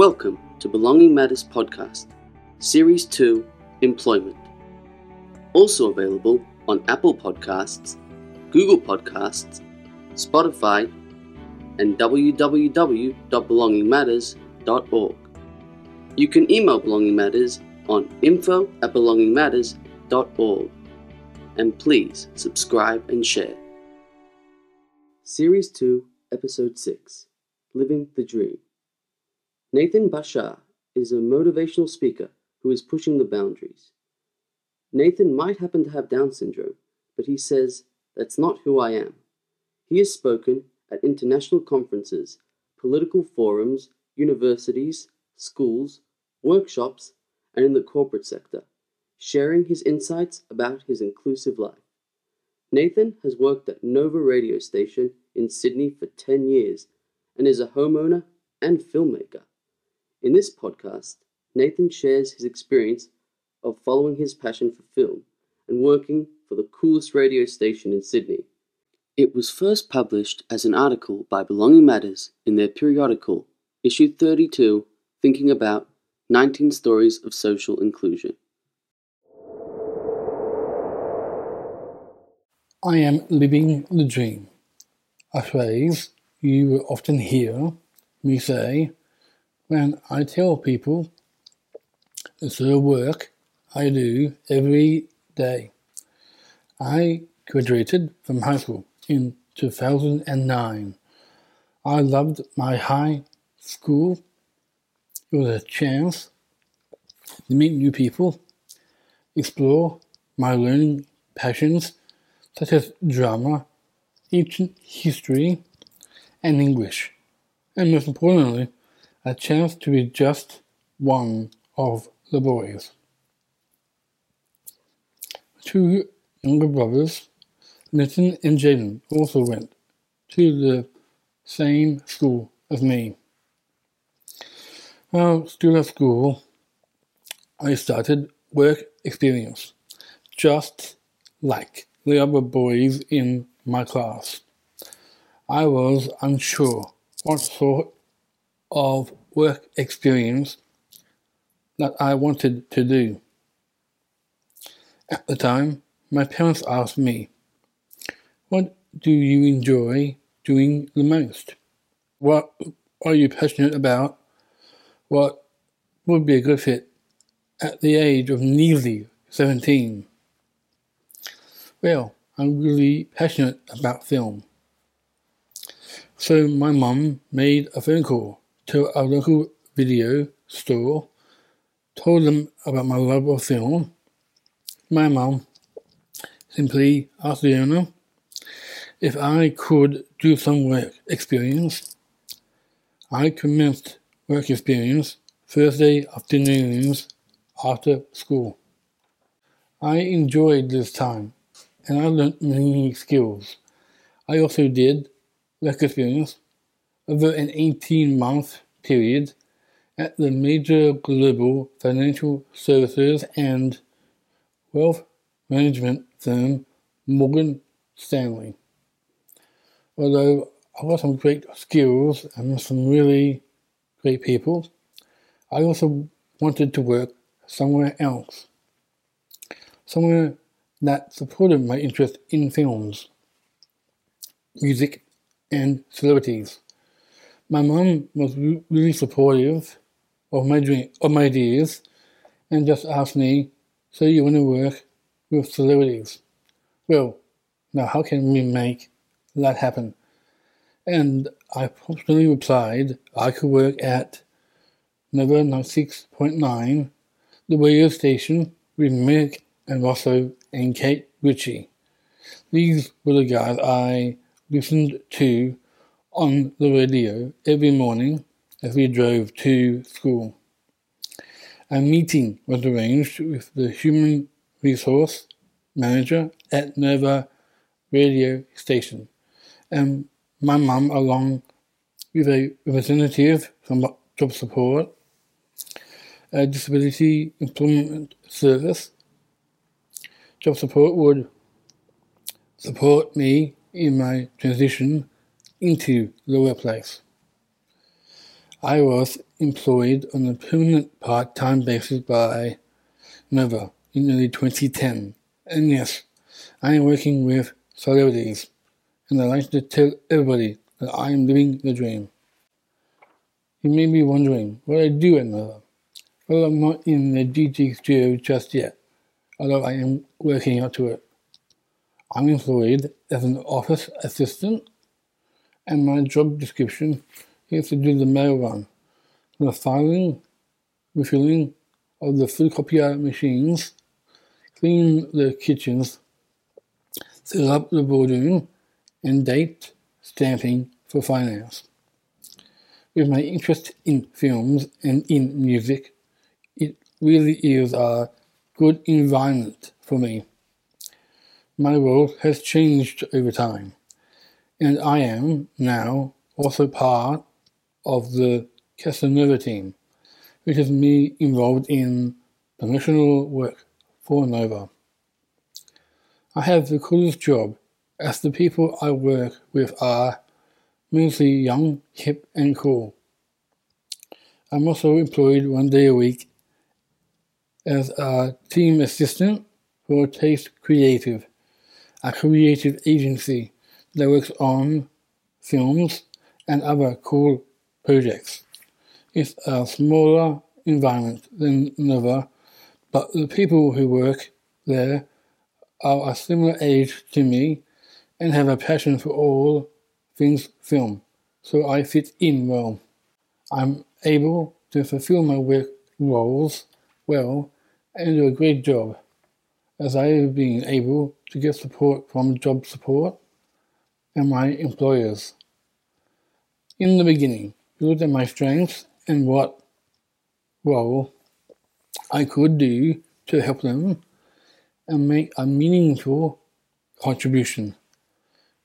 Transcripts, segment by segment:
Welcome to Belonging Matters Podcast, Series 2 Employment. Also available on Apple Podcasts, Google Podcasts, Spotify, and www.belongingmatters.org. You can email Belonging Matters on info at belongingmatters.org. And please subscribe and share. Series 2, Episode 6 Living the Dream. Nathan Basha is a motivational speaker who is pushing the boundaries. Nathan might happen to have Down syndrome, but he says, That's not who I am. He has spoken at international conferences, political forums, universities, schools, workshops, and in the corporate sector, sharing his insights about his inclusive life. Nathan has worked at Nova radio station in Sydney for 10 years and is a homeowner and filmmaker. In this podcast, Nathan shares his experience of following his passion for film and working for the coolest radio station in Sydney. It was first published as an article by Belonging Matters in their periodical, issue 32, Thinking About 19 Stories of Social Inclusion. I am living the dream, a phrase you will often hear me say when I tell people it's the work I do every day. I graduated from high school in 2009. I loved my high school. It was a chance to meet new people, explore my learning passions such as drama, ancient history, and English, and most importantly, a chance to be just one of the boys. Two younger brothers, Nathan and Jaden, also went to the same school as me. While still at school, I started work experience, just like the other boys in my class. I was unsure what sort of work experience that I wanted to do. At the time, my parents asked me, What do you enjoy doing the most? What are you passionate about? What would be a good fit at the age of nearly 17? Well, I'm really passionate about film. So my mum made a phone call to a local video store, told them about my love of film. My mum simply asked the owner if I could do some work experience. I commenced work experience Thursday afternoons after school. I enjoyed this time and I learned many skills. I also did work experience over an 18 month period at the major global financial services and wealth management firm Morgan Stanley. Although I've got some great skills and some really great people, I also wanted to work somewhere else. Somewhere that supported my interest in films, music, and celebrities. My mom was really supportive of my dream, of my ideas, and just asked me, "So you want to work with celebrities?" Well, now how can we make that happen? And I promptly replied, I could work at Nova 96.9, the radio station with Merrick and Rosso and Kate Ritchie. These were the guys I listened to on the radio every morning as we drove to school. A meeting was arranged with the human resource manager at Nova radio station, and my mum, along with a representative from job support, a disability employment service, job support would support me in my transition into the workplace. I was employed on a permanent part-time basis by Nova in early 2010. And yes, I am working with celebrities, and I like to tell everybody that I am living the dream. You may be wondering what I do at Nova. Well, I'm not in the DT studio just yet, although I am working up to it. I'm employed as an office assistant, and my job description is to do the mail run, the filing, refilling of the photocopier machines, clean the kitchens, set up the boardroom, and date stamping for finance. With my interest in films and in music, it really is a good environment for me. My role has changed over time, and I am now also part of the Casanova team, which is me involved in promotional work for Nova. I have the coolest job as the people I work with are mostly young, hip, and cool. I'm also employed one day a week as a team assistant for Taste Creative, a creative agency works on films and other cool projects. It's a smaller environment than Nova, but the people who work there are a similar age to me and have a passion for all things film, so I fit in well. I'm able to fulfill my work roles well and do a great job as I have been able to get support from job support and my employers. In the beginning, looked at my strengths and what role I could do to help them and make a meaningful contribution.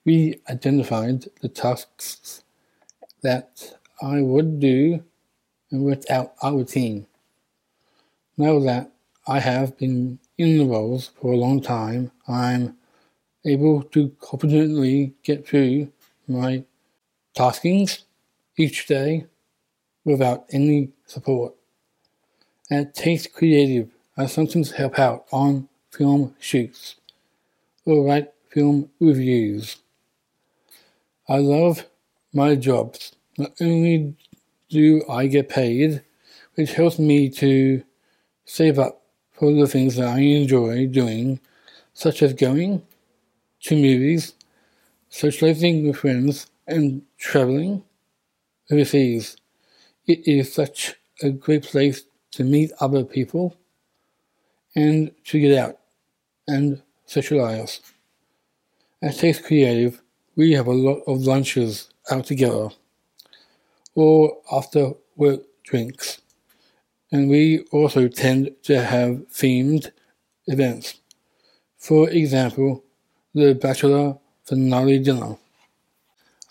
We identified the tasks that I would do and worked out our team. Now that I have been in the roles for a long time, I'm able to confidently get through my taskings each day without any support. At Taste Creative, I sometimes help out on film shoots or write film reviews. I love my jobs. Not only do I get paid, which helps me to save up for the things that I enjoy doing, such as going to movies, socializing with friends, and traveling overseas. It is such a great place to meet other people and to get out and socialize. At Taste Creative, we have a lot of lunches out together or after work drinks and we also tend to have themed events. For example, the Bachelor finale dinner.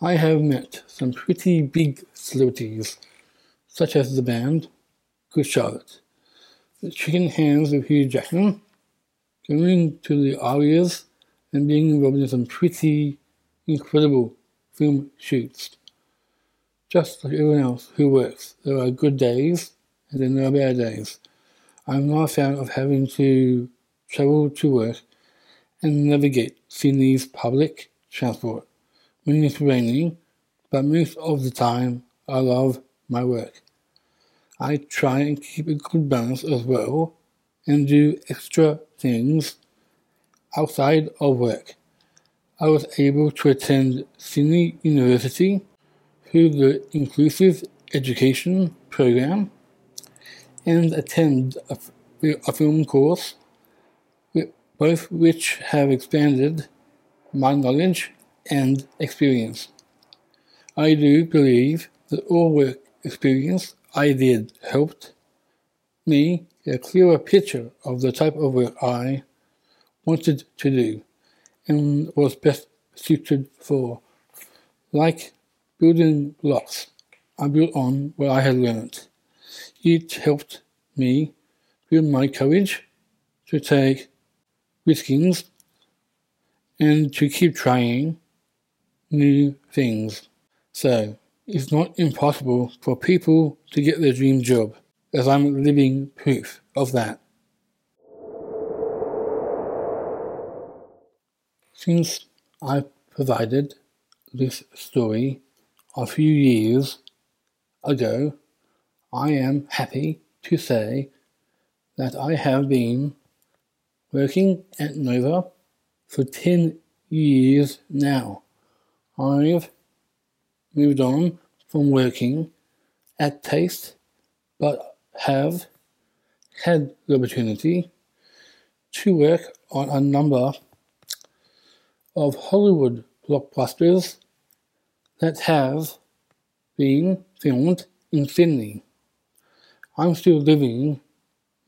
I have met some pretty big celebrities, such as the band Good Charlotte, the Chicken Hands of Hugh Jackman, going to the Arias and being involved in some pretty incredible film shoots. Just like everyone else who works, there are good days and then there are bad days. I'm not a fan of having to travel to work and navigate Sydney's public transport when it's raining, but most of the time I love my work. I try and keep a good balance as well and do extra things outside of work. I was able to attend Sydney University through the Inclusive Education Program and attend a, a film course, both which have expanded my knowledge and experience. I do believe that all work experience I did helped me get a clearer picture of the type of work I wanted to do and was best suited for, like building blocks I built on what I had learned. It helped me build my courage to take riskings and to keep trying new things. So, it's not impossible for people to get their dream job, as I'm living proof of that. Since I provided this story a few years ago, I am happy to say that I have been working at Nova for 10 years now. I've moved on from working at Taste, but have had the opportunity to work on a number of Hollywood blockbusters that have been filmed in Sydney. I'm still living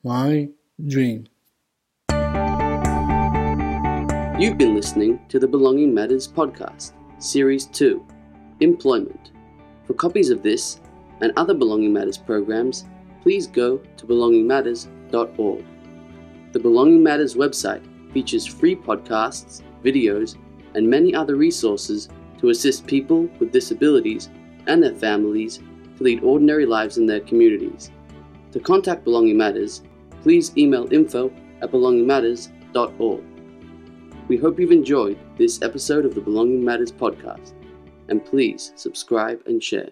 my dream. You've been listening to the Belonging Matters podcast, Series 2 Employment. For copies of this and other Belonging Matters programs, please go to belongingmatters.org. The Belonging Matters website features free podcasts, videos, and many other resources to assist people with disabilities and their families to lead ordinary lives in their communities. To contact Belonging Matters, please email info at belongingmatters.org. We hope you've enjoyed this episode of the Belonging Matters podcast, and please subscribe and share.